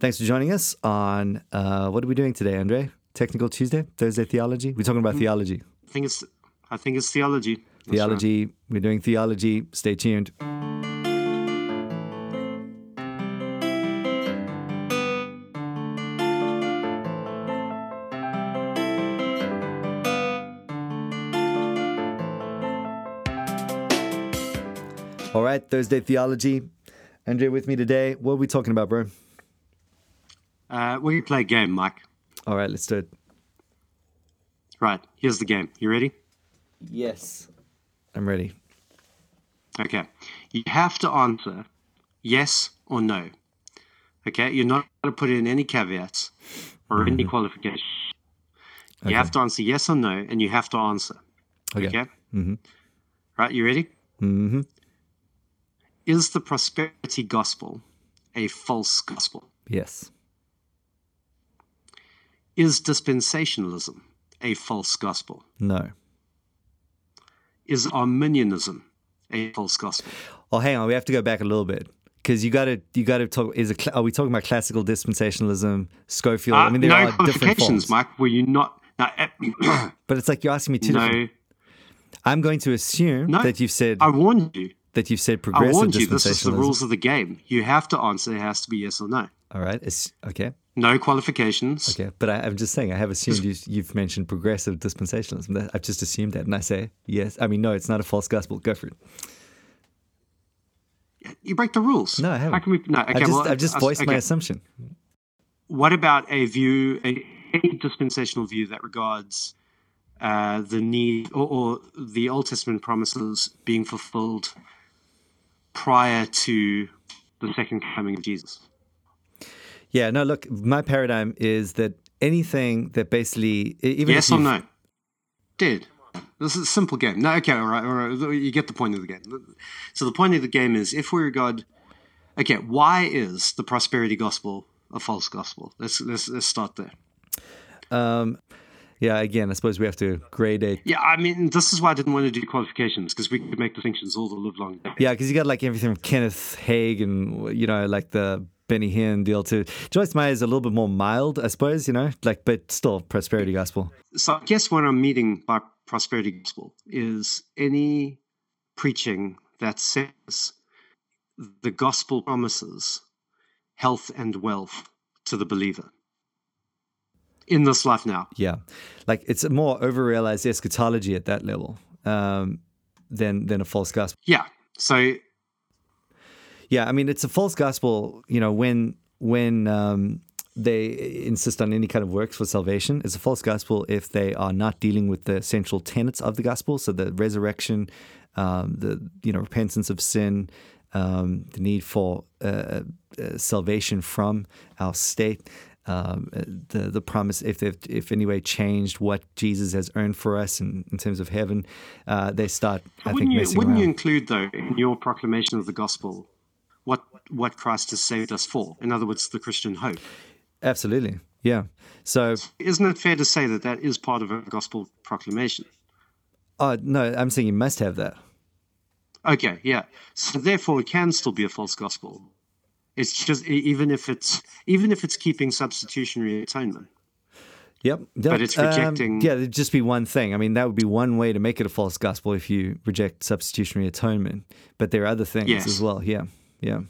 Thanks for joining us on uh, what are we doing today, Andre? Technical Tuesday, Thursday theology. We're talking about Mm. theology. I think it's I think it's theology. Theology. We're doing theology. Stay tuned. All right, Thursday theology. Andre with me today. What are we talking about, bro? Right. Uh, we play a game, Mike. All right, let's do it. Right. Here's the game. You ready? Yes. I'm ready. Okay. You have to answer yes or no. Okay. You're not going to put in any caveats or any qualifications. You have to answer yes or no, and you have to answer. Okay. Okay. Mm-hmm. Right. You ready? Mm-hmm. Is the prosperity gospel a false gospel? Yes. Is dispensationalism a false gospel? No. Is Arminianism a false gospel? Oh, hang on. We have to go back a little bit because you got to you got to talk. Is cl- Are we talking about classical dispensationalism, Scofield? I Uh, mean, there no are different forms, Mike. Were you not? No, eh, but it's like you're asking me two different. no. I'm going to assume No, that you've said I warned you. that you've said I progressive warned you. This is the rules of the game. You have to answer. It has to be yes or no. All right. It's, okay. No qualifications. Okay. But I, I'm just saying. I have assumed you, you've mentioned progressive dispensationalism. I've just assumed that, and I say yes. I mean, no. It's not a false gospel. Go for it. You break the rules. No, I haven't. How can we? No. Okay. I just well, I've just uh, voiced my assumption. What about a view, a, a dispensational view that regards uh, the need or, or the Old Testament promises being fulfilled prior to the second coming of Jesus? Yeah. No. Look, my paradigm is that anything that basically even Yes if or no? Did. This is a simple game. No, okay, all right, all right. You get the point of the game. So the point of the game is if we regard, okay, why is the prosperity gospel a false gospel? Let's let's, let's start there. Um, yeah, again, I suppose we have to grade it. Yeah, I mean, this is why I didn't want to do qualifications because we could make distinctions all the live long day. Yeah, because you got like everything from Kenneth Hagin and you know like the Benny Hinn deal too. Joyce Meyer is a little bit more mild, I suppose. You know, like but still prosperity gospel. So I guess what I'm meaning by prosperity gospel is any preaching that says the gospel promises health and wealth to the believer in this life now. Yeah, like it's a more overrealized eschatology at that level um, than than a false gospel. Yeah. So Yeah, I mean it's a false gospel. You know when when um, they insist on any kind of works for salvation, it's a false gospel if they are not dealing with the central tenets of the gospel. So the resurrection, um, the you know repentance of sin, um, the need for uh, uh, salvation from our state. Um, uh, the the promise if they've if any way changed what Jesus has earned for us in, in terms of heaven, uh, they start I think wouldn't you wouldn't around. you include though in your proclamation of the gospel what what Christ has saved us for? In other words, the Christian hope. Absolutely, yeah. So Isn't it fair to say that that is part of a gospel proclamation? Oh no, I'm saying you must have that. Okay, yeah. So therefore, it can still be a false gospel. It's just even if it's even if it's keeping substitutionary atonement. Yep. But it's Um, rejecting- yeah, it'd just be one thing. I mean, that would be one way to make it a false gospel if you reject substitutionary atonement. But there are other things Yes. as well. Yeah, yeah.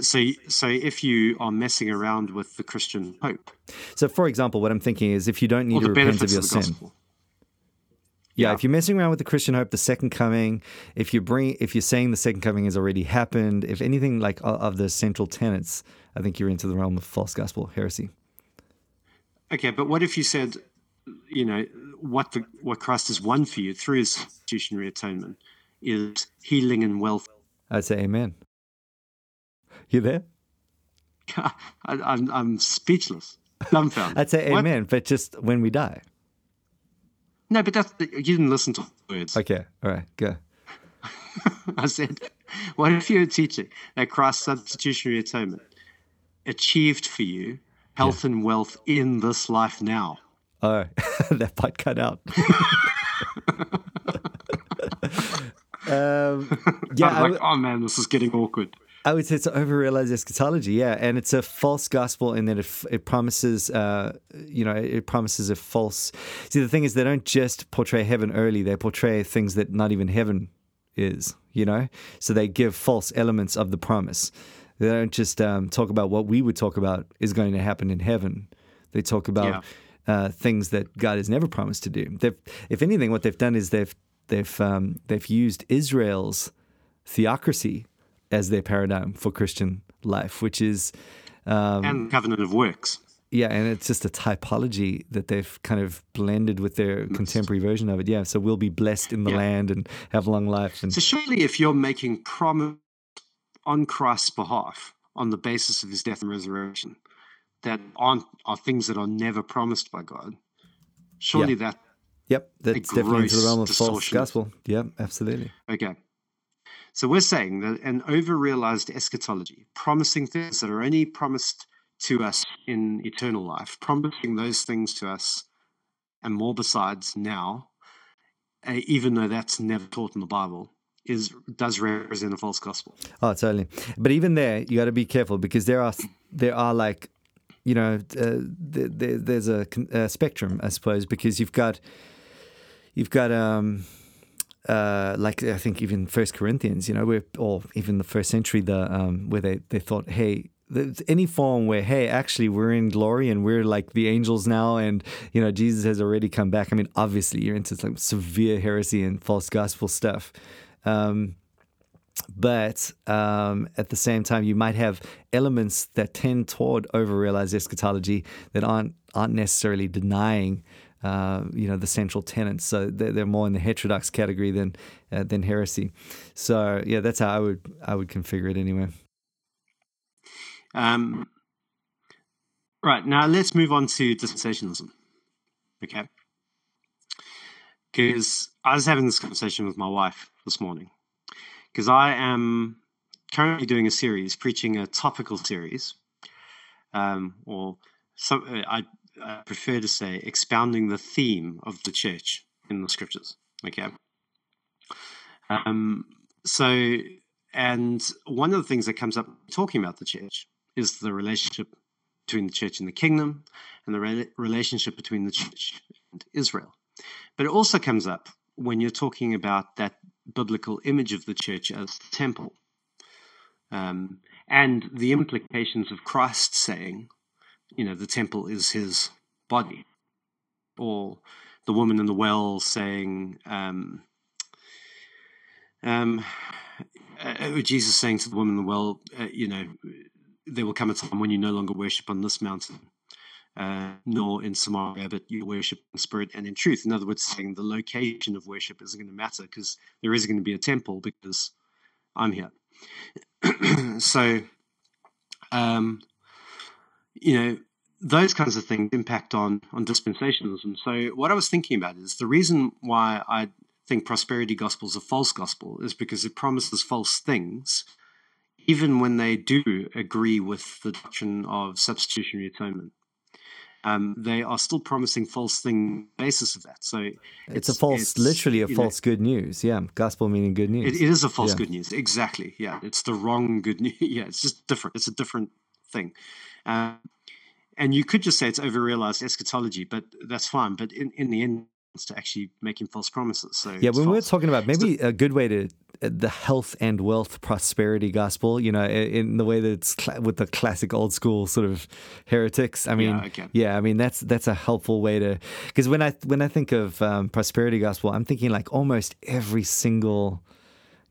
So so if you are messing around with the Christian hope, So, for example, what I'm thinking is if you don't need to repent of your of sin, gospel, yeah, Yeah. if you're messing around with the Christian hope, the second coming, if you bring, if you're saying the second coming has already happened, if anything like of the central tenets, I think you're into the realm of false gospel heresy. Okay, but what if you said, you know, what the what Christ has won for you through his substitutionary atonement is healing and wealth. I'd say amen. You there? I, I'm I'm speechless, dumbfounded. I'd say What? amen, but just when we die. No, but that's you didn't listen to words. Okay, all right, go. I said, what if you're teaching that Christ's substitutionary atonement achieved for you health and wealth in this life now? Oh, that part cut out. um, yeah, I I was w- like, oh man, this is getting awkward. I would say it's overrealized eschatology, yeah, and it's a false gospel in that it, it promises, uh, you know, it promises a false. See, the thing is, they don't just portray heaven early; they portray things that not even heaven is, you know. So they give false elements of the promise. They don't just um, talk about what we would talk about is going to happen in heaven. They talk about yeah. uh, things that God has never promised to do. They've, if anything, what they've done is they've they've um, they've used Israel's theocracy as their paradigm for Christian life, which is um, and covenant of works. Yeah, and it's just a typology that they've kind of blended with their contemporary version of it. Yeah, so we'll be blessed in the yeah. land and have long life. And so surely, if you're making promise on Christ's behalf on the basis of His death and resurrection, that aren't are things that are never promised by God, surely yeah. that. Yep, that's definitely into the realm of false gospel. Yep, absolutely. Okay. So we're saying that an over realized eschatology, promising things that are only promised to us in eternal life, promising those things to us and more besides now, uh, even though that's never taught in the Bible, is does represent a false gospel. Oh, totally. But even there, you got to be careful because there are there are like, you know, uh, there, there's a, a, spectrum, I suppose, because you've got you've got um uh, like I think even First Corinthians, you know, where or even the first century, the um, where they, they thought, hey, any form where hey, actually we're in glory and we're like the angels now, and you know Jesus has already come back. I mean, obviously you're into like severe heresy and false gospel stuff. Um, but um, at the same time, you might have elements that tend toward over-realized eschatology that aren't aren't necessarily denying uh, you know the central tenets. So they're, they're, more in the heterodox category than uh, than heresy. So yeah, that's how I would I would configure it anyway. Um, right now, let's move on to dispensationalism. Okay, because I was having this conversation with my wife this morning because I am currently doing a series, preaching a topical series, um, or some, uh, I I prefer to say expounding the theme of the church in the scriptures. Okay. Um, so, and one of the things that comes up talking about the church is the relationship between the church and the kingdom and the re- relationship between the church and Israel. But it also comes up when you're talking about that biblical image of the church as the temple um, and the implications of Christ saying you know, the temple is his body. Or the woman in the well saying, um, um, uh, Jesus saying to the woman in the well, uh, you know, there will come a time when you no longer worship on this mountain, uh, nor in Samaria, but you worship in spirit and in truth. In other words, saying the location of worship isn't going to matter because there is going to be a temple because I'm here. so, um, you know, those kinds of things impact on on dispensationalism. So what I was thinking about is the reason why I think prosperity gospel is a false gospel is because it promises false things, even when they do agree with the doctrine of substitutionary atonement. Um, they are still promising false thing basis of that. So it's, it's a false, it's, literally a false know, good news. Yeah, gospel meaning good news. it, it is a false yeah. good news. Exactly. Yeah, it's the wrong good news. Yeah, it's just different. It's a different thing. Uh, and you could just say it's over-realized eschatology, but that's fine. But in, in the end, it's to actually making false promises. So yeah, when false. we're talking about maybe so, a good way to uh, the health and wealth prosperity gospel, you know, in the way that it's cl- with the classic old school sort of heretics. I mean, yeah, okay. yeah I mean that's that's a helpful way to because when I when I think of um, prosperity gospel, I'm thinking like almost every single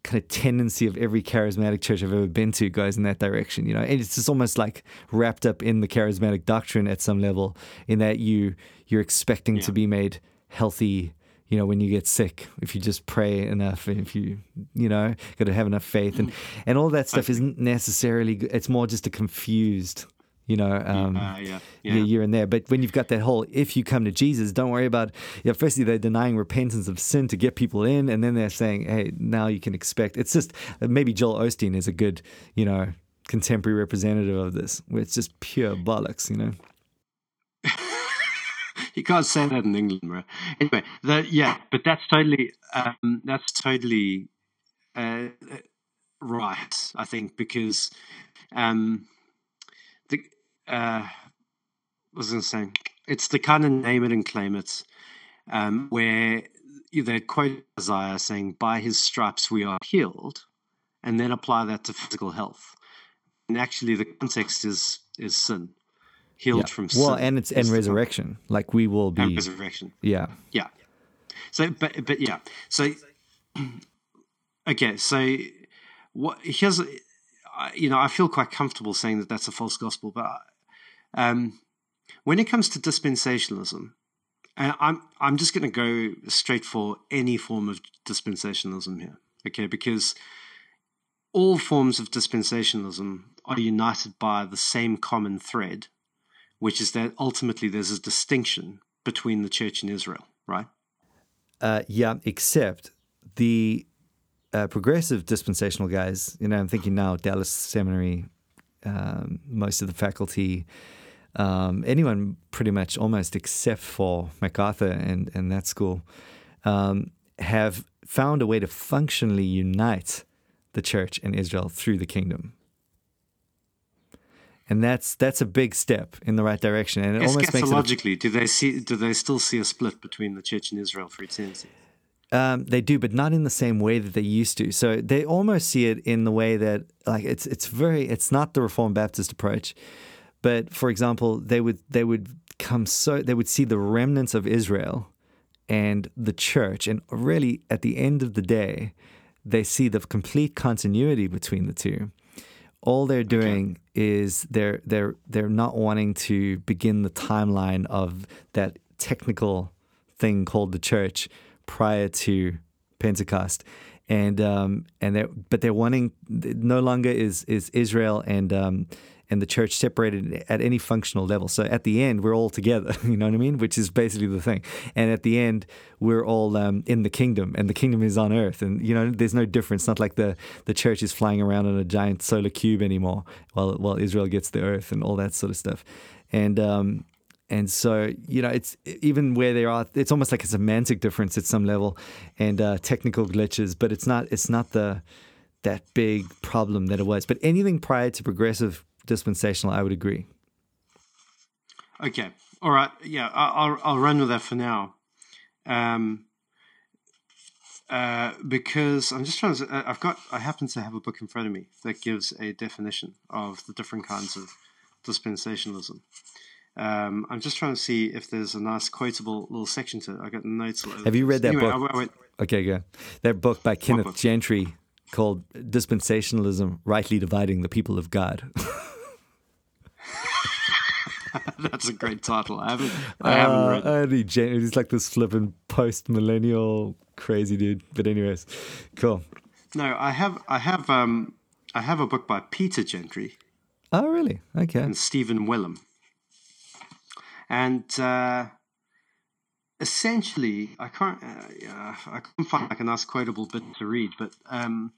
kind of tendency of every charismatic church I've ever been to goes in that direction, you know. And it's just almost like wrapped up in the charismatic doctrine at some level, in that you you're expecting yeah. to be made healthy, you know, when you get sick, if you just pray enough and if you, you know, got to have enough faith and mm. and all that stuff isn't necessarily. It's more just a confused you know, um, uh, yeah, yeah. here and there. But when you've got that whole, if you come to Jesus, don't worry about, you know, firstly, they're denying repentance of sin to get people in. And then they're saying, hey, now you can expect, it's just, maybe Joel Osteen is a good, you know, contemporary representative of this, where it's just pure bollocks, you know. you can't say that in England, right? Anyway, the, yeah, but that's totally, um, that's totally, uh, right. I think because um, uh, was I going to say? It's the kind of name it and claim it, um, where they quote Isaiah saying, "By His stripes we are healed," and then apply that to physical health. And actually, the context is is sin, healed Yeah. from sin. Well, and it's and resurrection. Like we will be. and resurrection. Yeah. Yeah. So, but but yeah. So, okay. So, what here's, you know, I feel quite comfortable saying that that's a false gospel, but um, when it comes to dispensationalism, and I'm I'm just going to go straight for any form of dispensationalism here, okay? Because all forms of dispensationalism are united by the same common thread, which is that ultimately there's a distinction between the church and Israel, right? Uh, yeah, except the uh, progressive dispensational guys, you know, I'm thinking now Dallas Seminary, um, most of the faculty, um, anyone pretty much almost except for MacArthur and, and that school, um, have found a way to functionally unite the church and Israel through the kingdom. And that's that's a big step in the right direction, and it almost makes a do they see? Do they still see a split between the church and Israel for eternity? Um, they do, but not in the same way that they used to. So they almost see it in the way that, like, it's it's very it's not the Reformed Baptist approach, but for example, they would they would come so they would see the remnants of Israel and the church, and really at the end of the day, they see the complete continuity between the two. All they're doing is they're they're they're not wanting to begin the timeline of that technical thing called the church prior to Pentecost, and um, and they but they're wanting no longer is is Israel and um, and the church separated at any functional level. So at the end, we're all together. You know what I mean? Which is basically the thing. And at the end, we're all um, in the kingdom, and the kingdom is on earth. And you know, there's no difference. Not like the the church is flying around in a giant solar cube anymore, while while Israel gets the earth and all that sort of stuff. And um, and so, you know, it's even where they are, it's almost like a semantic difference at some level and uh, technical glitches, but it's not, it's not the, that big problem that it was. But anything prior to progressive dispensational, I would agree. Okay, all right, yeah, I- I'll I'll run with that for now, um, uh, because I'm just trying to. uh, I've got. I happen to have a book in front of me that gives a definition of the different kinds of dispensationalism. Um, I'm just trying to see if there's a nice quotable little section to it. I got notes. Have you read that anyway, book? I, I Okay, good. That book by Kenneth book? Gentry called Dispensationalism Rightly Dividing the People of God. that's a great title. I haven't. I haven't read. it. Uh, only Gen- he's like this flipping post millennial crazy dude. But, anyways, cool. No, I have. I have. Um, I have a book by Peter Gentry. Oh, really? Okay. and Stephen Wellum. And uh, essentially, I can't, uh, yeah, I can't find like a nice quotable bit to read, but um,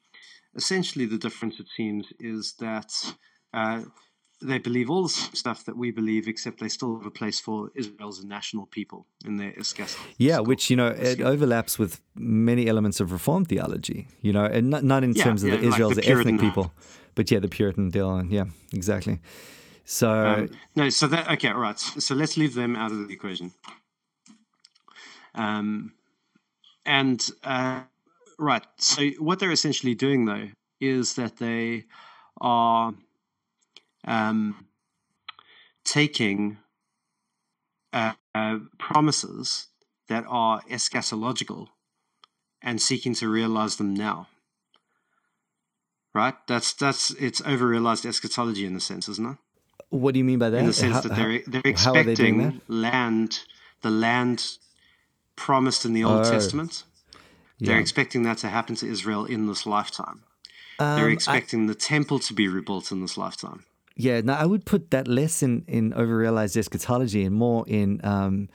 essentially, the difference it seems is that uh, they believe all the same stuff that we believe, except they still have a place for Israel as a national people in their eschatology. Yeah, which you know it overlaps with many elements of Reformed theology. You know, and not not in Yeah, terms of yeah, the like the ethnic people, but yeah, the Puritan deal. And yeah, exactly. So Um, no, so that okay, all right. So let's leave them out of the equation. Um, and uh, right, so what they're essentially doing though is that they are um, taking uh, uh, promises that are eschatological and seeking to realize them now. Right? That's that's it's over realized eschatology in a sense, isn't it? what do you mean by that? in the sense How- that they're they're are they expecting land, the land promised in the Old Oh. Testament. They're expecting that to happen to Israel in this lifetime. They're Um, I- expecting the temple to be rebuilt in this lifetime. Yeah, no, I would put that less in in overrealized eschatology and more in um,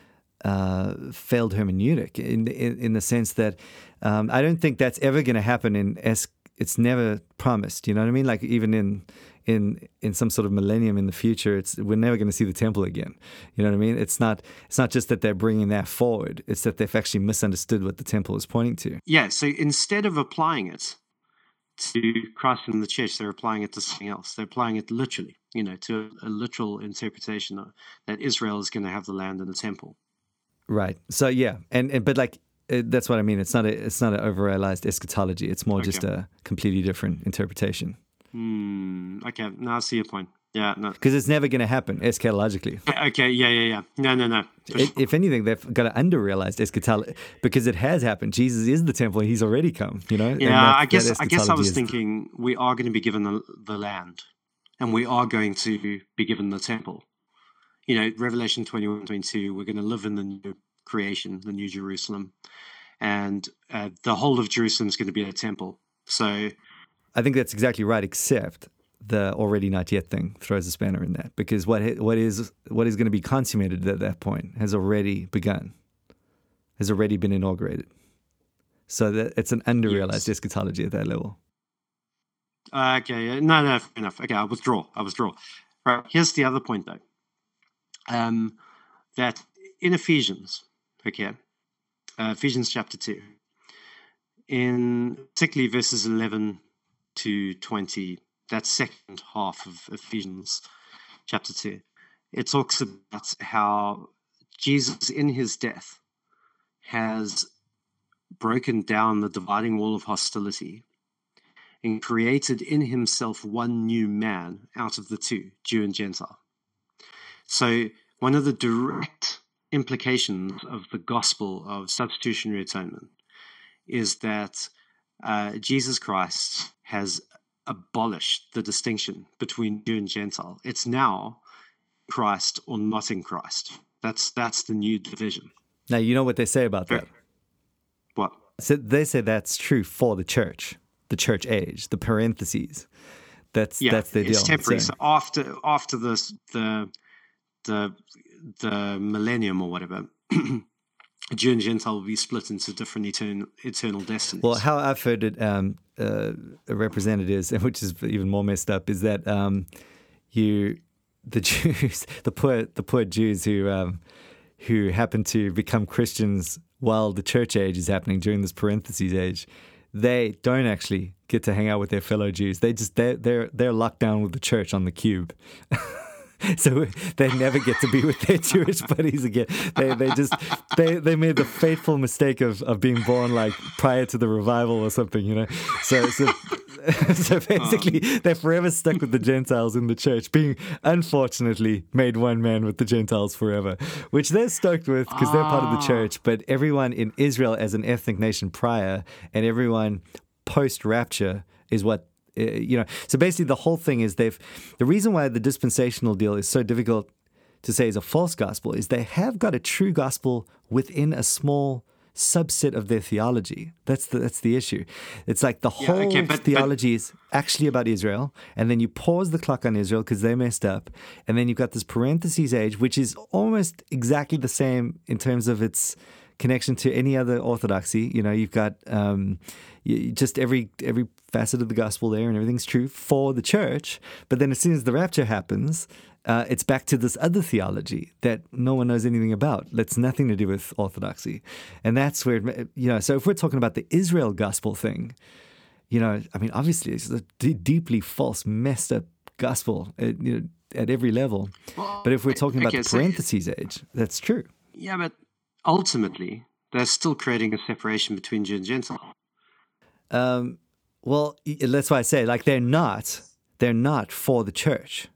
uh, failed hermeneutic, in, in in the sense that um, I don't think that's ever going to happen in es- It's never promised. You know what I mean? Like even in in in some sort of millennium in the future, it's we're never going to see the temple again. You know what I mean? It's not it's not just that they're bringing that forward. It's that they've actually misunderstood what the temple is pointing to. Yeah, so instead of applying it to Christ and the church, they're applying it to something else. They're applying it literally, you know, to a, a literal interpretation of, that Israel is going to have the land and the temple. Right. So yeah, and, and but like it, that's what I mean. It's not a it's not an overrealized eschatology. It's more okay. just a completely different interpretation. Hmm. Okay. Now I see your point. Yeah, no. Because it's never going to happen eschatologically. Okay, yeah, yeah, yeah. No, no, no. if anything, they've got to under-realize eschatology because it has happened. Jesus is the temple; he's already come. You know. Yeah, I guess. I guess I was thinking we are going to be given the, the land, and we are going to be given the temple. You know, Revelation 21, 22, We're going to live in the new creation, the new Jerusalem, and uh, the whole of Jerusalem is going to be a temple. So. I think that's exactly right, except the already not yet thing throws a spanner in that because what what is what is going to be consummated at that point has already begun, has already been inaugurated. So that it's an underrealized yes. eschatology at that level. Uh, okay, no, no, enough. Okay, I withdraw. I withdraw. Right. Here's the other point, though. Um, that in Ephesians, okay, uh, Ephesians chapter two, in particularly verses eleven to twenty that second half of Ephesians chapter 2. It talks about how Jesus, in his death, has broken down the dividing wall of hostility and created in himself one new man out of the two, Jew and Gentile. So, one of the direct implications of the gospel of substitutionary atonement is that uh, Jesus Christ has abolished the distinction between Jew and Gentile. It's now Christ or not in Christ. That's that's the new division. Now you know what they say about that. What? So they say that's true for the church, the church age, the parentheses. That's yeah, that's the deal. It's temporary. So after after the the the the millennium or whatever, Jew and Gentile will be split into different eternal, eternal destinies. Well, how I've heard it um, uh, represented is, which is even more messed up, is that um, you, the Jews, the poor, the poor Jews who um, who happen to become Christians while the church age is happening during this parentheses age, they don't actually get to hang out with their fellow Jews. They just they're they're they're locked down with the church on the cube. so they never get to be with their Jewish buddies again. They they just they they made the fateful mistake of, of being born like prior to the revival or something, you know. So so so basically they're forever stuck with the Gentiles in the church, being unfortunately made one man with the Gentiles forever, which they're stoked with because they're part of the ah. church. But everyone in Israel as an ethnic nation prior and everyone post rapture is what Uh, you know, so basically the whole thing is they've the reason why the dispensational deal is so difficult to say is a false gospel is they have got a true gospel within a small subset of their theology. That's the that's the issue. It's like the yeah, whole okay, but, theology but... is actually about Israel, and then you pause the clock on Israel because they messed up, and then you've got this parentheses age, which is almost exactly the same in terms of its connection to any other orthodoxy. You know, you've got um, you, just every every facet of the gospel there, and everything's true for the church. But then, as soon as the rapture happens, uh, it's back to this other theology that no one knows anything about. That's nothing to do with orthodoxy, and that's where you know. So if we're talking about the Israel gospel thing, you know, I mean, obviously it's a d- deeply false, messed up gospel. At, you know, at every level. Well, but if we're talking okay, about the parentheses so, age, that's true. Yeah, but ultimately, they're still creating a separation between Jew and Gentile. Um, well, that's why I say, like, they're not, they're not for the church.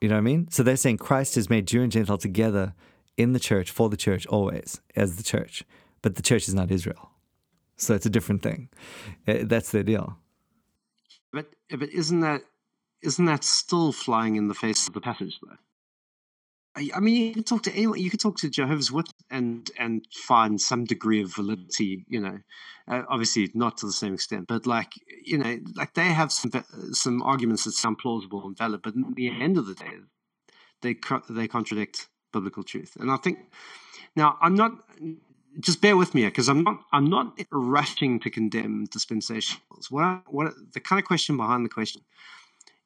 You know what I mean? So they're saying Christ has made Jew and Gentile together in the church, for the church, always, as the church. But the church is not Israel. So it's a different thing. Uh, that's their deal. But but isn't that isn't that still flying in the face of the passage though? I mean, you can talk to anyone. You can talk to Jehovah's Witness and and find some degree of validity. You know, uh, obviously not to the same extent, but like you know, like they have some some arguments that sound plausible and valid, but at the end of the day, they they contradict biblical truth. And I think now I'm not. Just bear with me because I'm not. I'm not rushing to condemn dispensationals. What I, what the kind of question behind the question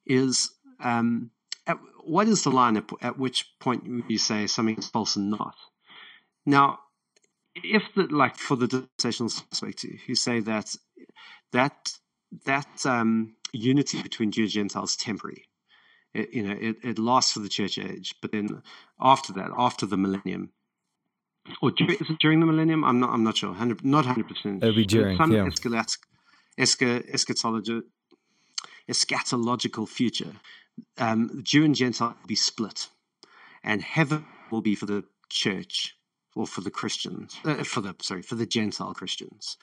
is. Um, at, what is the line at, at which point you say something is false and not? Now, if the like for the dispensationalists I you say that that that um, unity between Jew and Gentiles temporary. It, you know, it, it lasts for the church age, but then after that, after the millennium, or during, is it during the millennium? I'm not. I'm not sure. 100, not hundred percent. It'll be during. Some yeah. eschatological future. Um, Jew and Gentile will be split, and heaven will be for the church or for the Christians, uh, for the sorry, for the Gentile Christians,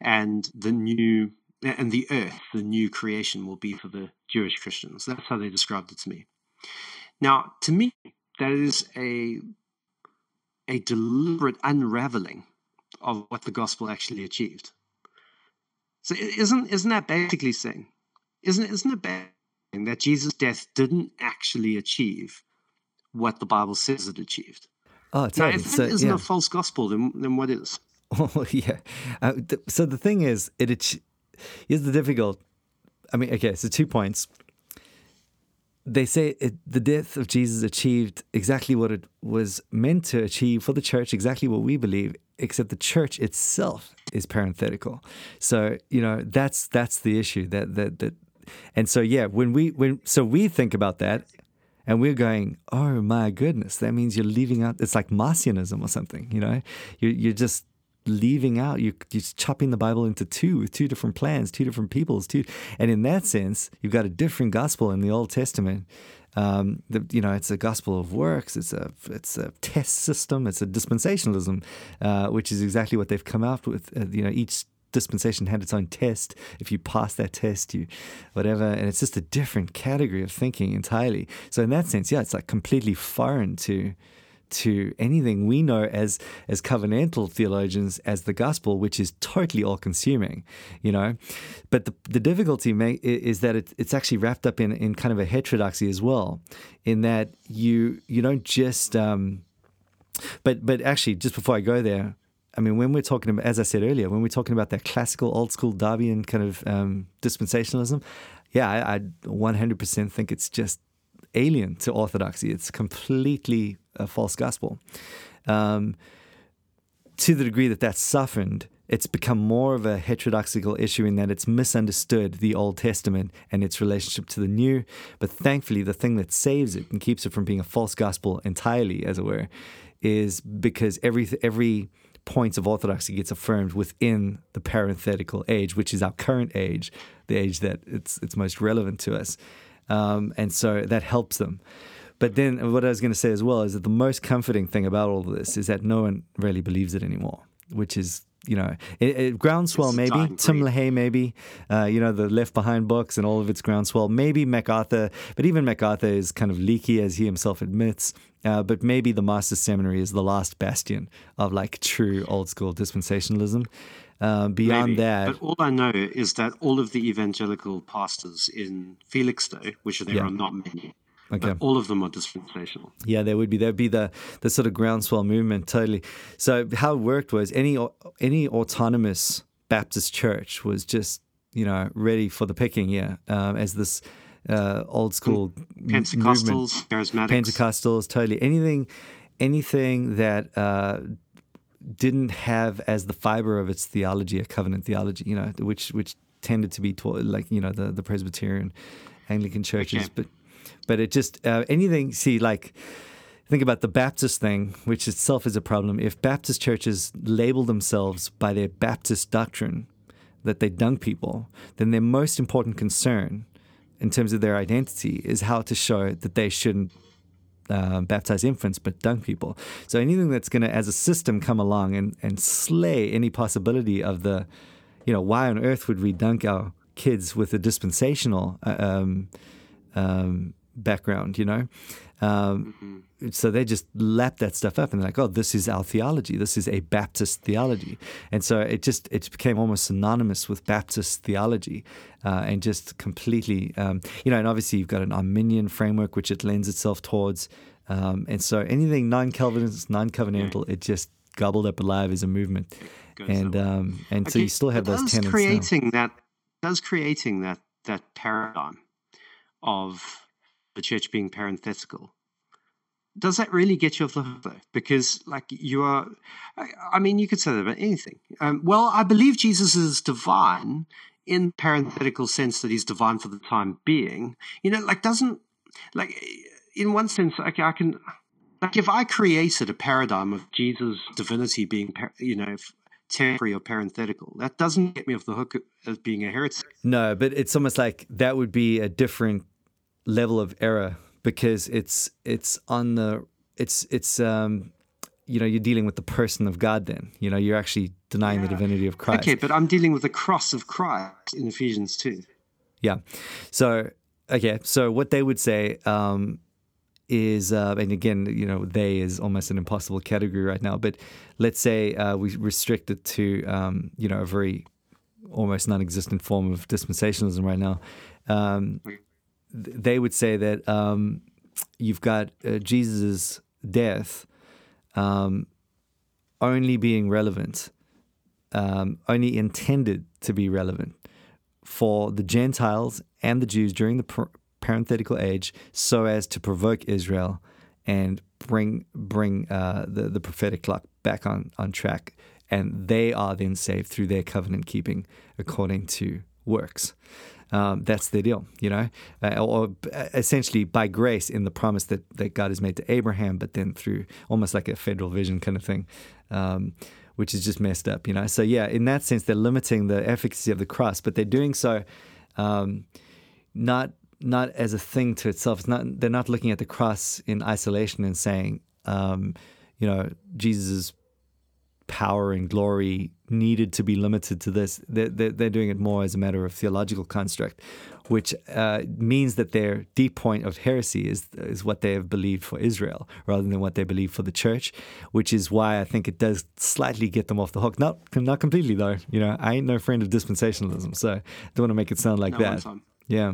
and the new and the earth, the new creation, will be for the Jewish Christians. That's how they described it to me. Now, to me, that is a a deliberate unraveling of what the gospel actually achieved. So, isn't isn't that basically saying, isn't isn't it bad that Jesus' death didn't actually achieve what the Bible says it achieved? Oh, totally. Now, if that isn't yeah. a false gospel, then then what is? Oh yeah. Uh, th- so the thing is, it is the difficult. I mean, okay. So two points. They say it, the death of Jesus achieved exactly what it was meant to achieve for the church, exactly what we believe, except the church itself is parenthetical. So you know that's that's the issue that that that, and so yeah, when we when so we think about that and we're going, oh my goodness, that means you're leaving out. It's like Marcionism or something, you know. You're you're just leaving out. You're, you're chopping the Bible into two with two different plans, two different peoples, two. And in that sense, you've got a different gospel in the Old Testament. Um, the, you know, it's a gospel of works. It's a it's a test system. It's a dispensationalism, uh, which is exactly what they've come out with. Uh, you know, each dispensation had its own test. If you pass that test, you whatever, and it's just a different category of thinking entirely. So in that sense, yeah, it's like completely foreign to to anything we know as as covenantal theologians as the gospel, which is totally all consuming, you know. But the, the difficulty may, is that it, it's actually wrapped up in, in kind of a heterodoxy as well, in that you you don't just um, but but actually just before I go there, I mean, when we're talking about, as I said earlier, when we're talking about that classical, old school Darbian kind of um, dispensationalism, yeah, I, I 100% think it's just alien to orthodoxy. It's completely a false gospel. Um, to the degree that that's softened, it's become more of a heterodoxical issue in that it's misunderstood the Old Testament and its relationship to the New. But thankfully, the thing that saves it and keeps it from being a false gospel entirely, as it were, is because every every points of orthodoxy gets affirmed within the parenthetical age, which is our current age, the age that it's it's most relevant to us, um, and so that helps them. But then, what I was going to say as well is that the most comforting thing about all of this is that no one really believes it anymore, which is you know, it, it, groundswell maybe, Tim LaHaye maybe, uh, you know, the Left Behind books and all of its groundswell, maybe MacArthur, but even MacArthur is kind of leaky as he himself admits. Uh, but maybe the Master's Seminary is the last bastion of like true old school dispensationalism. Uh, beyond maybe. that, but all I know is that all of the evangelical pastors in Felixstowe, which there yeah. are not many, Okay. But all of them are dispensational. Yeah, there would be. There'd be the the sort of groundswell movement. Totally. So how it worked was any any autonomous Baptist church was just you know ready for the picking. Yeah, um, as this uh, old school Pentecostals, movement. charismatics, Pentecostals, totally anything anything that. Uh, didn't have as the fiber of its theology a covenant theology, you know, which which tended to be taught like you know the the Presbyterian, Anglican churches, okay. but but it just uh, anything. See, like think about the Baptist thing, which itself is a problem. If Baptist churches label themselves by their Baptist doctrine that they dunk people, then their most important concern in terms of their identity is how to show that they shouldn't uh, baptize infants but dunk people. So anything that's going to, as a system, come along and, and slay any possibility of the, you know, why on earth would we dunk our kids with a dispensational uh, um, um, background, you know. Um, mm-hmm. So they just lap that stuff up and they're like, oh, this is our theology. This is a Baptist theology. And so it just it became almost synonymous with Baptist theology uh, and just completely, um, you know, and obviously you've got an Arminian framework which it lends itself towards. Um, and so anything non Calvinist, non covenantal, it just gobbled up alive as a movement. And um, and okay. so you still have those tenets. Creating now. that does creating that that paradigm of the church being parenthetical. Does that really get you off the hook though? Because like you are i mean you could say that about anything. Um, well i believe jesus is divine in parenthetical sense that he's divine for the time being, you know, like doesn't like in one sense, okay, I can like if I created a paradigm of Jesus' divinity being, you know, temporary or parenthetical, that doesn't get me off the hook as being a heretic. No, but it's almost like that would be a different level of error because it's it's on the it's it's um you know you're dealing with the person of God then you know you're actually denying yeah. the divinity of Christ. Okay, but I'm dealing with the cross of Christ in Ephesians 2. Yeah. So okay, so what they would say um is, uh, and again, you know, they is almost an impossible category right now. But let's say uh, we restrict it to, um, you know, a very almost non-existent form of dispensationalism right now. Um, they would say that um, you've got uh, Jesus' death um, only being relevant, um, only intended to be relevant for the Gentiles and the Jews during the parenthetical age so as to provoke Israel and bring bring uh, the the prophetic clock back on on track, and they are then saved through their covenant keeping according to works. Um, that's the deal, you know, uh, or essentially by grace in the promise that, that God has made to Abraham, but then through almost like a federal vision kind of thing, um, which is just messed up, you know. So yeah, in that sense, they're limiting the efficacy of the cross, but they're doing so um, not not as a thing to itself. It's not they're not looking at the cross in isolation and saying, um, you know, Jesus' power and glory needed to be limited to this. They're, they're, they're doing it more as a matter of theological construct, which uh, means that their deep point of heresy is is what they have believed for Israel rather than what they believe for the church, which is why I think it does slightly get them off the hook. Not not completely though. You know, I ain't no friend of dispensationalism, so I don't want to make it sound like no, that. Yeah.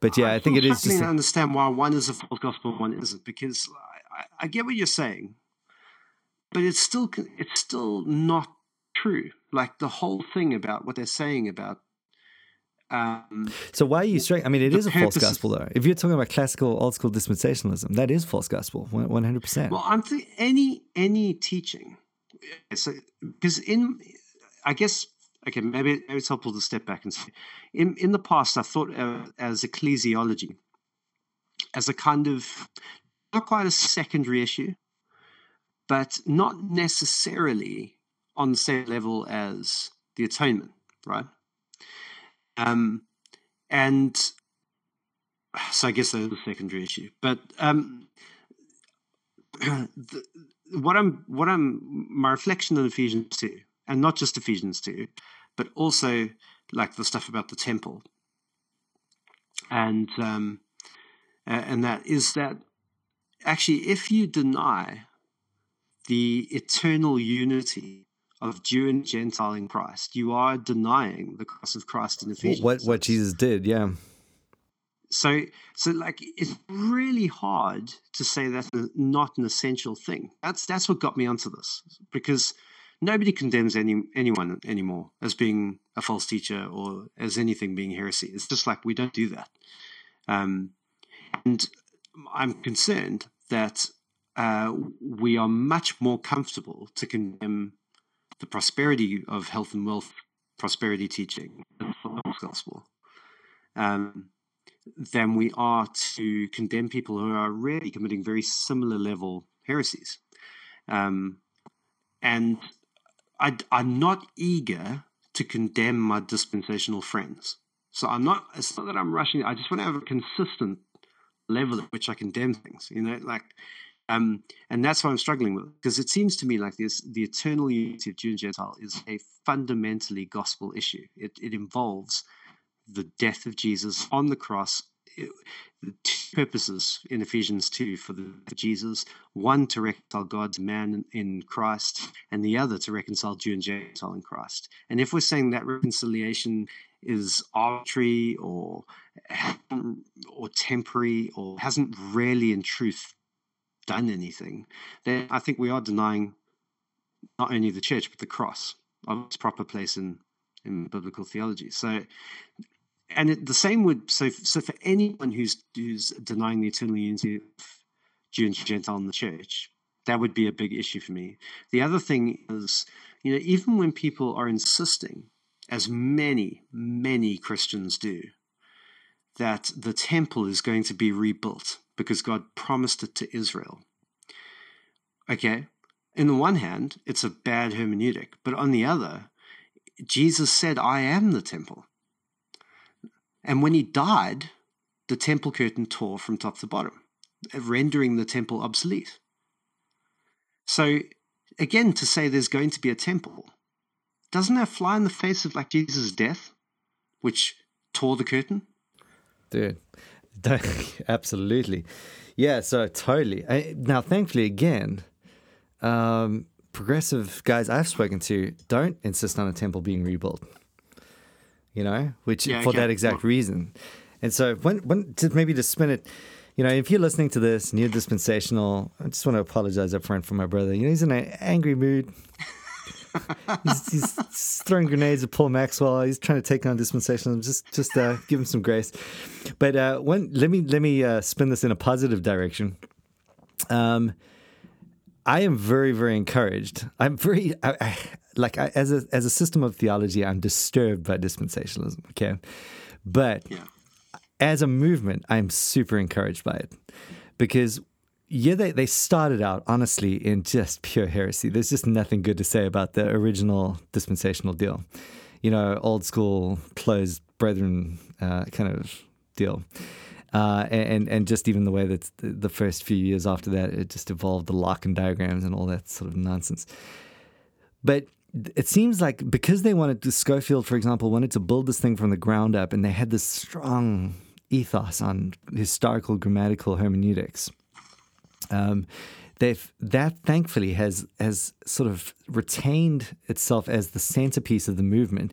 But yeah, I, I think it is. Just a... understand why one is a false gospel, one isn't, because I, I, get what you're saying, but it's still it's still not true. Like the whole thing about what they're saying about. Um, so why are you straight? I mean, it is a false gospel, though. If you're talking about classical, old school dispensationalism, that is false gospel, one hundred percent. Well, I'm th- any any teaching, because in, I guess okay, maybe, maybe it's helpful to step back and say, in, in the past, I thought uh, as ecclesiology, as a kind of, not quite a secondary issue, but not necessarily on the same level as the atonement, right? Um, and so I guess that is a secondary issue. But um, the, what I'm, what I'm, my reflection on Ephesians two, and not just Ephesians two, but also like the stuff about the temple, and um, and that is that actually, if you deny the eternal unity of Jew and Gentile in Christ, you are denying the cross of Christ in Ephesians. What what Jesus did, yeah. So so like it's really hard to say that's not an essential thing. That's that's what got me onto this because nobody condemns any anyone anymore as being a false teacher or as anything being heresy. It's just like we don't do that. Um, and I'm concerned that uh, we are much more comfortable to condemn the prosperity of health and wealth prosperity teaching, the gospel, um, than we are to condemn people who are really committing very similar level heresies. Um, and I, I'm not eager to condemn my dispensational friends. So I'm not. It's not that I'm rushing. I just want to have a consistent level at which I condemn things. You know, like, um, and that's what I'm struggling with because it seems to me like this: the eternal unity of Jew and Gentile is a fundamentally gospel issue. It it involves the death of Jesus on the cross two purposes in Ephesians 2 for, the, for Jesus one to reconcile God's man in Christ, and the other to reconcile Jew and Gentile in Christ. And if we're saying that reconciliation is arbitrary or or temporary or hasn't really in truth done anything, then I think we are denying not only the church but the cross of its proper place in in biblical theology. So and it, the same would so so for anyone who's who's denying the eternal unity of Jew and Gentile in the church, that would be a big issue for me. The other thing is, you know, even when people are insisting as many, many Christians do, that the temple is going to be rebuilt because God promised it to Israel. Okay, in the one hand, it's a bad hermeneutic, but on the other, Jesus said, I am the temple. And when he died, the temple curtain tore from top to bottom, rendering the temple obsolete. So, again, to say there's going to be a temple, doesn't that fly in the face of like Jesus' death, which tore the curtain? Dude, absolutely. Yeah, so totally. I, now, thankfully, again, um, progressive guys I've spoken to don't insist on a temple being rebuilt. You know, which yeah, for okay. that exact reason. And so, when, when to maybe to spin it, you know, if you're listening to this and you're dispensational, I just want to apologize up front for my brother. You know, he's in an angry mood. He's, he's, throwing grenades at Paul Maxwell. He's trying to take on dispensationalism. Just, just uh, give him some grace. But uh, when, let me let me uh, spin this in a positive direction. Um, I am very, very encouraged. I'm very, I, I, like, I, as a as a system of theology, I'm disturbed by dispensationalism. Okay, but yeah as a movement, I'm super encouraged by it because yeah, they, they started out honestly in just pure heresy. There's just nothing good to say about the original dispensational deal. You know, old school closed brethren uh, kind of deal. Uh, and and just even the way that the first few years after that, it just evolved the Larkin diagrams and all that sort of nonsense. But it seems like because they wanted to, Scofield, for example, wanted to build this thing from the ground up, and they had this strong ethos on historical grammatical hermeneutics. Um, that thankfully has has sort of retained itself as the centerpiece of the movement,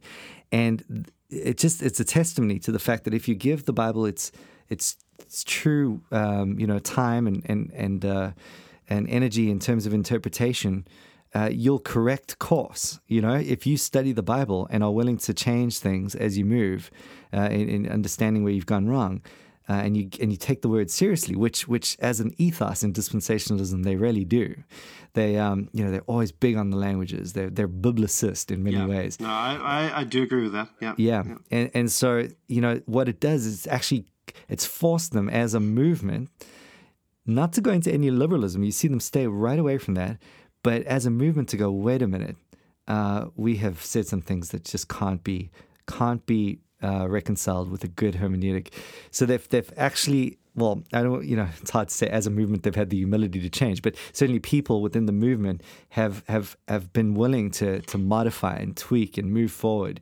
and it just it's a testimony to the fact that if you give the Bible its its, its true um, you know time and and and uh, and energy in terms of interpretation, uh, you'll correct course. You know, if you study the Bible and are willing to change things as you move, uh, in, in, understanding where you've gone wrong, uh, and you and you take the word seriously, which which as an ethos in dispensationalism they really do. They um, you know they're always big on the languages. They're they're biblicist in many yeah. ways. No, I, I, I do agree with that. Yeah. yeah, yeah, and and so you know what it does is actually it's forced them as a movement not to go into any liberalism. You see them stay right away from that, but as a movement to go, wait a minute, uh, we have said some things that just can't be can't be uh, reconciled with a good hermeneutic. So they've they've actually well, I don't you know it's hard to say as a movement they've had the humility to change, but certainly people within the movement have have have been willing to to modify and tweak and move forward.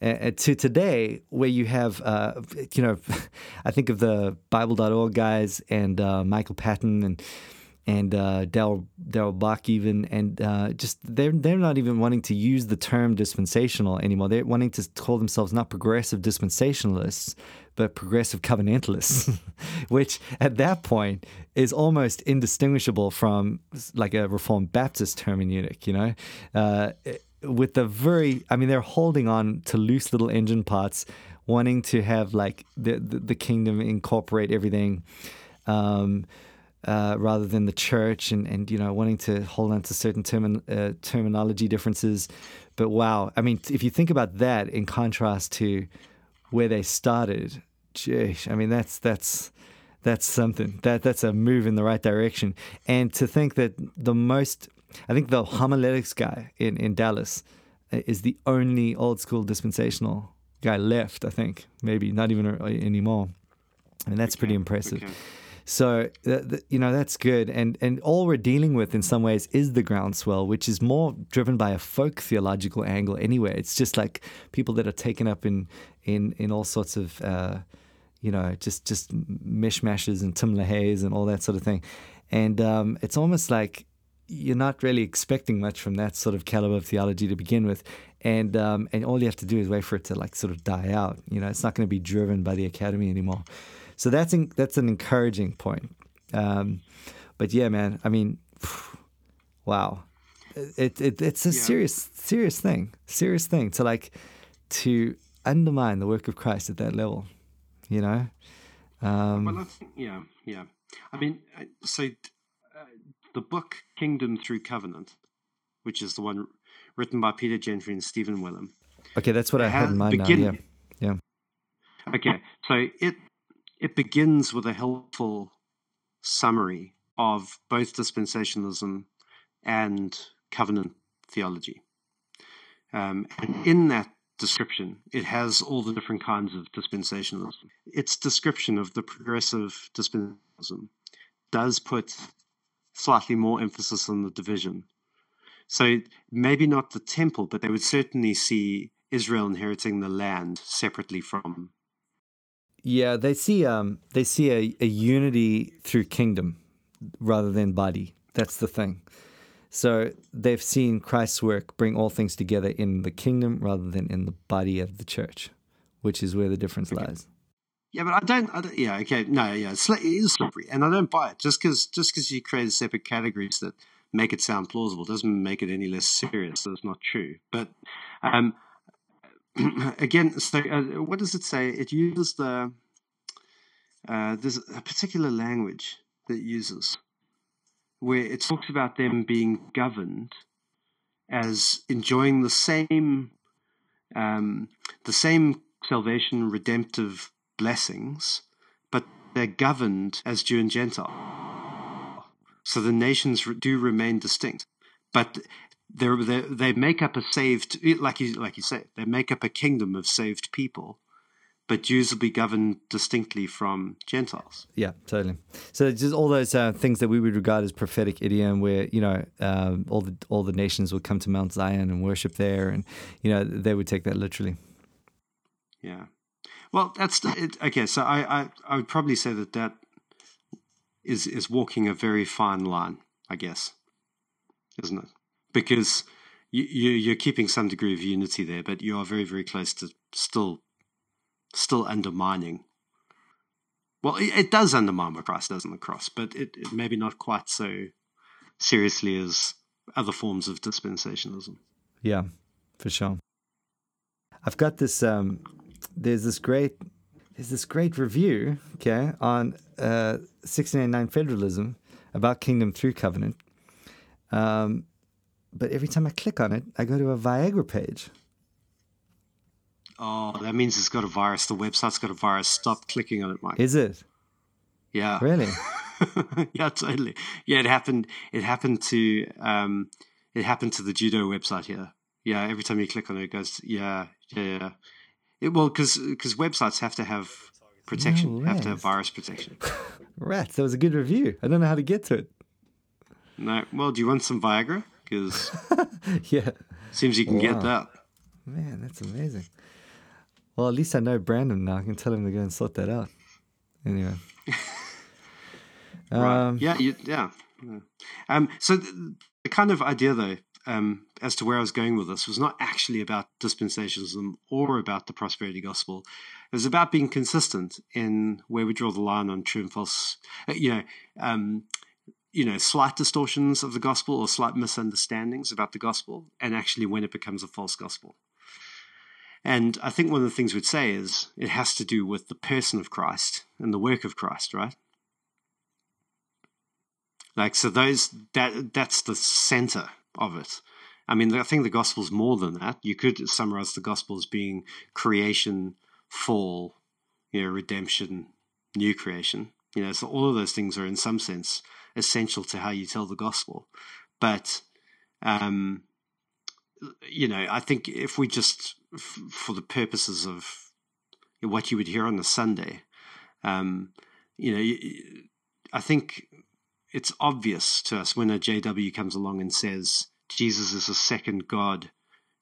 Uh, to today, where you have, uh, you know, I think of the Bible.org guys and uh, Michael Patton and and uh, Darrell Bock even, and uh, just they're they're not even wanting to use the term dispensational anymore. They're wanting to call themselves not progressive dispensationalists, but progressive covenantalists, which at that point is almost indistinguishable from like a Reformed Baptist hermeneutic. You know, uh, with the very, I mean, they're holding on to loose little engine parts, wanting to have like the the, the kingdom incorporate everything. Um, uh, rather than the church and, and you know wanting to hold on to certain termin, uh, terminology differences. But wow, I mean, if you think about that in contrast to where they started, geez, I mean that's that's that's something. That that's a move in the right direction. And to think that the most, I think the homiletics guy in in Dallas uh, is the only old school dispensational guy left. I think maybe not even uh, anymore. I mean that's pretty impressive. So you know that's good, and and all we're dealing with in some ways is the groundswell, which is more driven by a folk theological angle. Anyway, it's just like people that are taken up in in in all sorts of uh, you know just just mishmashes and Tim LaHaye's and all that sort of thing, and um, it's almost like you're not really expecting much from that sort of caliber of theology to begin with, and um, and all you have to do is wait for it to like sort of die out. You know, it's not going to be driven by the academy anymore. So that's in, that's an encouraging point. Um, but yeah, man, I mean, wow, it, it it's a yeah. serious serious thing, serious thing to like to undermine the work of Christ at that level. You know. Um, well, I think yeah, yeah. I mean, so uh, the book Kingdom Through Covenant, which is the one written by Peter Gentry and Stephen Wellum, Okay, that's what I had in mind begin- now. Yeah. Yeah. Okay, so it it begins with a helpful summary of both dispensationalism and covenant theology. Um, and in that description, it has all the different kinds of dispensationalism. Its description of the progressive dispensationalism does put slightly more emphasis on the division. So maybe not the temple, but they would certainly see Israel inheriting the land separately from. Yeah, they see um they see a, a unity through kingdom rather than body. That's the thing. So they've seen Christ's work bring all things together in the kingdom rather than in the body of the church, which is where the difference Okay. lies. Yeah, but I don't. I don't yeah, okay, no, yeah, it's, it is slippery, and I don't buy it. Just because just because you create separate categories that make it sound plausible doesn't make it any less serious. That's not true. But um, again, so uh, what does it say? It uses the uh, there's a particular language that uses where it talks about them being governed as enjoying the same um, the same salvation redemptive blessings, but they're governed as Jew and Gentile. So the nations do remain distinct, but they're, they they make up a saved, like you like you say, they make up a kingdom of saved people, but Jews will be governed distinctly from Gentiles. Yeah, totally. So just all those uh, things that we would regard as prophetic idiom, where you know um, all the all the nations would come to Mount Zion and worship there, and you know they would take that literally. Yeah. Well, that's it, okay. So I, I I would probably say that that is is walking a very fine line, I guess, isn't it? Because you, you you're keeping some degree of unity there, but you are very very close to still still undermining. Well, it, it does undermine what Christ does on the cross, but it, it maybe not quite so seriously as other forms of dispensationalism. Yeah, for sure. I've got this. Um, there's this great. There's this great review, okay, on uh, 1689 federalism about kingdom through covenant. Um, but every time I click on it, I go to a Viagra page. Oh, that means it's got a virus. The website's got a virus. Stop clicking on it, Mike. Is it yeah. really? yeah, totally. Yeah, it happened. It happened to um, it happened to the judo website here. Yeah, every time you click on it, it goes. Yeah, yeah, yeah. It, well, because websites have to have protection, No have to have virus protection. Rats. That was a good review. I don't know how to get to it. No, well, do you want some Viagra? Because yeah, seems you can get that. man, that's amazing. Well, at least I know Brandon now. I can tell him to go and sort that out. Anyway. Right. Um, yeah, you, yeah. yeah. Um, so the, the kind of idea, though, um, as to where I was going with this, was not actually about dispensationalism or about the prosperity gospel. It was about being consistent in where we draw the line on true and false. uh, You know, um, you know, slight distortions of the gospel or slight misunderstandings about the gospel, and actually when it becomes a false gospel. And I think one of the things we'd say is it has to do with the person of Christ and the work of Christ, right? Like so, those that that's the center of it. I mean, I think the gospel's more than that. You could summarize the gospel as being creation, fall, you know, redemption, new creation. You know, so all of those things are in some sense essential to how you tell the gospel. But, um, you know, I think if we just, f- for the purposes of what you would hear on a Sunday, um, you know, I think it's obvious to us when a JW comes along and says Jesus is a second God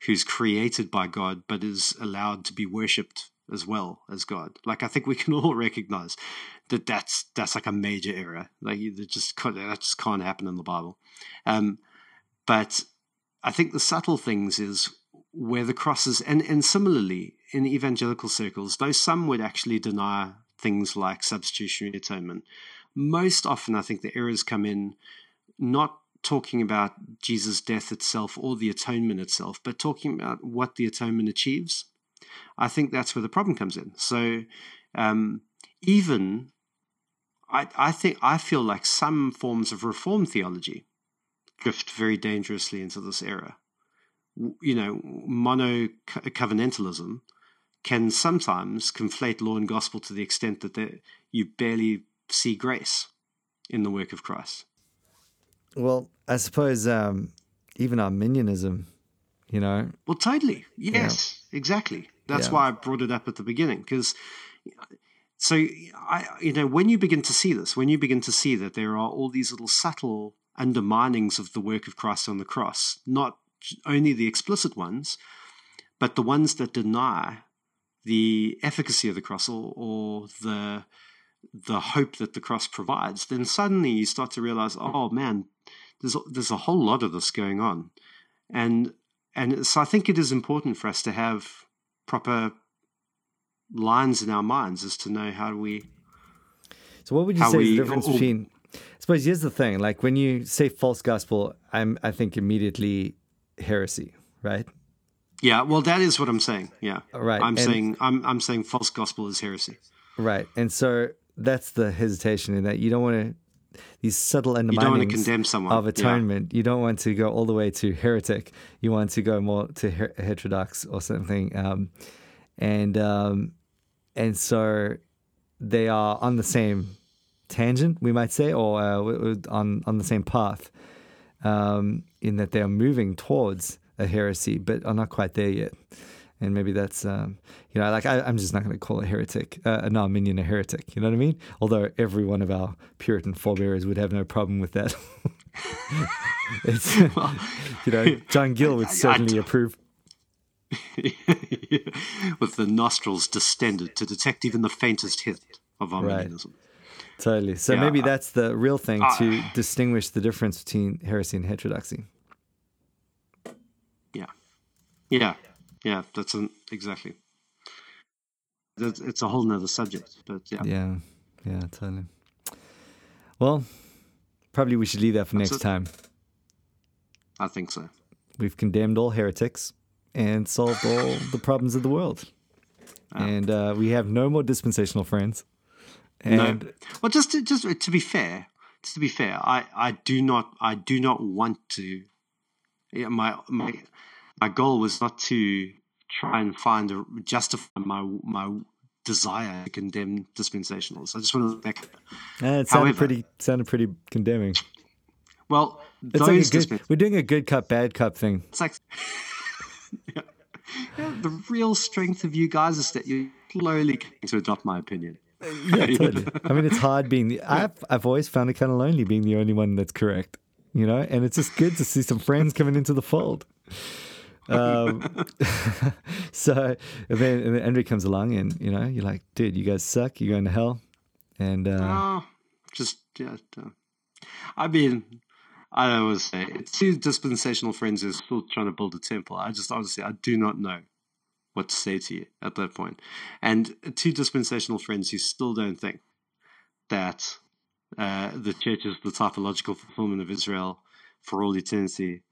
who's created by God but is allowed to be worshipped as well as God. Like I think we can all recognize that that's that's like a major error. Like that just that just can't happen in the Bible. Um, but I think the subtle things is where the crosses and and similarly in evangelical circles, though some would actually deny things like substitutionary atonement, most often I think the errors come in not talking about Jesus' death itself or the atonement itself, but talking about what the atonement achieves. I think that's where the problem comes in. So um, even I, I think I feel like some forms of reform theology drift very dangerously into this era, you know, mono covenantalism can sometimes conflate law and gospel to the extent that you barely see grace in the work of Christ. Well, I suppose um, even Arminianism, you know. Well, totally. Yes, yeah. exactly. That's yeah. why I brought it up at the beginning because. So, I, you know, when you begin to see this, when you begin to see that there are all these little subtle underminings of the work of Christ on the cross, not only the explicit ones, but the ones that deny the efficacy of the cross or, or the the hope that the cross provides, then suddenly you start to realize, oh man, there's there's a whole lot of this going on, and and so I think it is important for us to have proper lines in our minds as to know how do we. So what would you say we, is the difference or, between? I suppose here's the thing: like when you say false gospel, I'm I think immediately heresy, right? Yeah, well, that is what I'm saying. Yeah, right. I'm and, saying I'm I'm saying false gospel is heresy. Right, and so that's the hesitation in that you don't want to these subtle underminings of atonement. Yeah. You don't want to go all the way to heretic. You want to go more to her- heterodox or something. Um, and um, and so they are on the same tangent, we might say, or uh, on on the same path, um, in that they are moving towards a heresy, but are not quite there yet and maybe that's um, you know like I, am just not going to call a heretic uh, an Arminian a heretic. You know what I mean? Although every one of our Puritan forebears would have no problem with that. it's well, you know John Gill would certainly approve. with the nostrils distended to detect even the faintest hint of Arminianism. Right. Totally. So yeah, maybe that's the real thing uh, to distinguish the difference between heresy and heterodoxy. Yeah. Yeah. Yeah, that's an, exactly. That's, it's a whole nother subject, but yeah. Yeah, yeah, totally. Well, probably we should leave that for that's next it. time. I think so. We've condemned all heretics and solved all the problems of the world. Oh. And uh, we have no more dispensational friends. And no. Well, just to, just to be fair, just to be fair, I, I do not I do not want to. Yeah, my my my goal was not to try and find a justify my my desire to condemn dispensationalists. I just want to. Like, yeah, it sounded However, pretty sounded pretty condemning. Well, it's like good, we're doing a good cup, bad cup thing. It's like yeah. Yeah, the real strength of you guys is that you're slowly getting to adopt my opinion. Uh, yeah, totally. I mean, it's hard being the. I've I've always found it kind of lonely being the only one that's correct. You know, and it's just good to see some friends coming into the fold. Um, so and then, and then Andrew comes along, and you know, you're like, dude, you guys suck. You're going to hell. And uh, oh, just yeah. Uh, I mean, I always say two dispensational friends are still trying to build a temple. I just honestly, I do not know what to say to you at that point. And two dispensational friends who still don't think that uh, the church is the typological fulfillment of Israel for all eternity.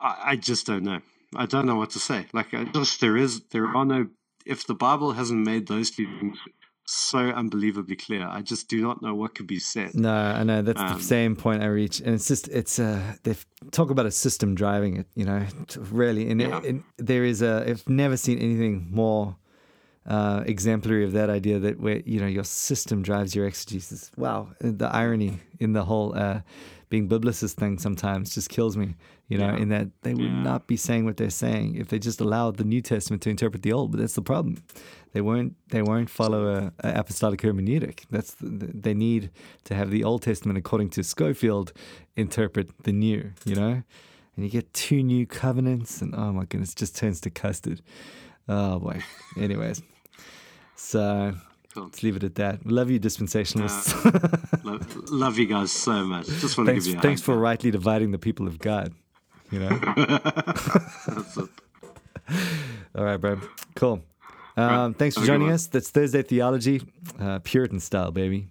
I, I just don't know. I don't know what to say. Like, I just there is there are no. If the Bible hasn't made those two things so unbelievably clear, I just do not know what could be said. No, I know that's um, the same point I reach, and it's just it's uh they talk about a system driving it. You know, really, and, yeah. it, it, there is a. I've never seen anything more. Uh, exemplary of that idea that where you know your system drives your exegesis. Wow, the irony in the whole uh, being biblicist thing sometimes just kills me, you know, yeah. in that they would yeah. not be saying what they're saying if they just allowed the New Testament to interpret the Old. But that's the problem. They won't. They won't follow a, a apostolic hermeneutic. That's the, they need to have the Old Testament, according to Scofield interpret the New. You know, and you get two new covenants, and oh my goodness, just turns to custard. Oh boy. Anyways, so Cool. Let's leave it at that. Love you, dispensationalists. Uh, love, love, you guys so much. Just want thanks, to give you Thanks for rightly dividing the people of God. You know? All right, bro. Cool. Um, right. Thanks for joining us. That's Thursday Theology, uh, Puritan style, baby.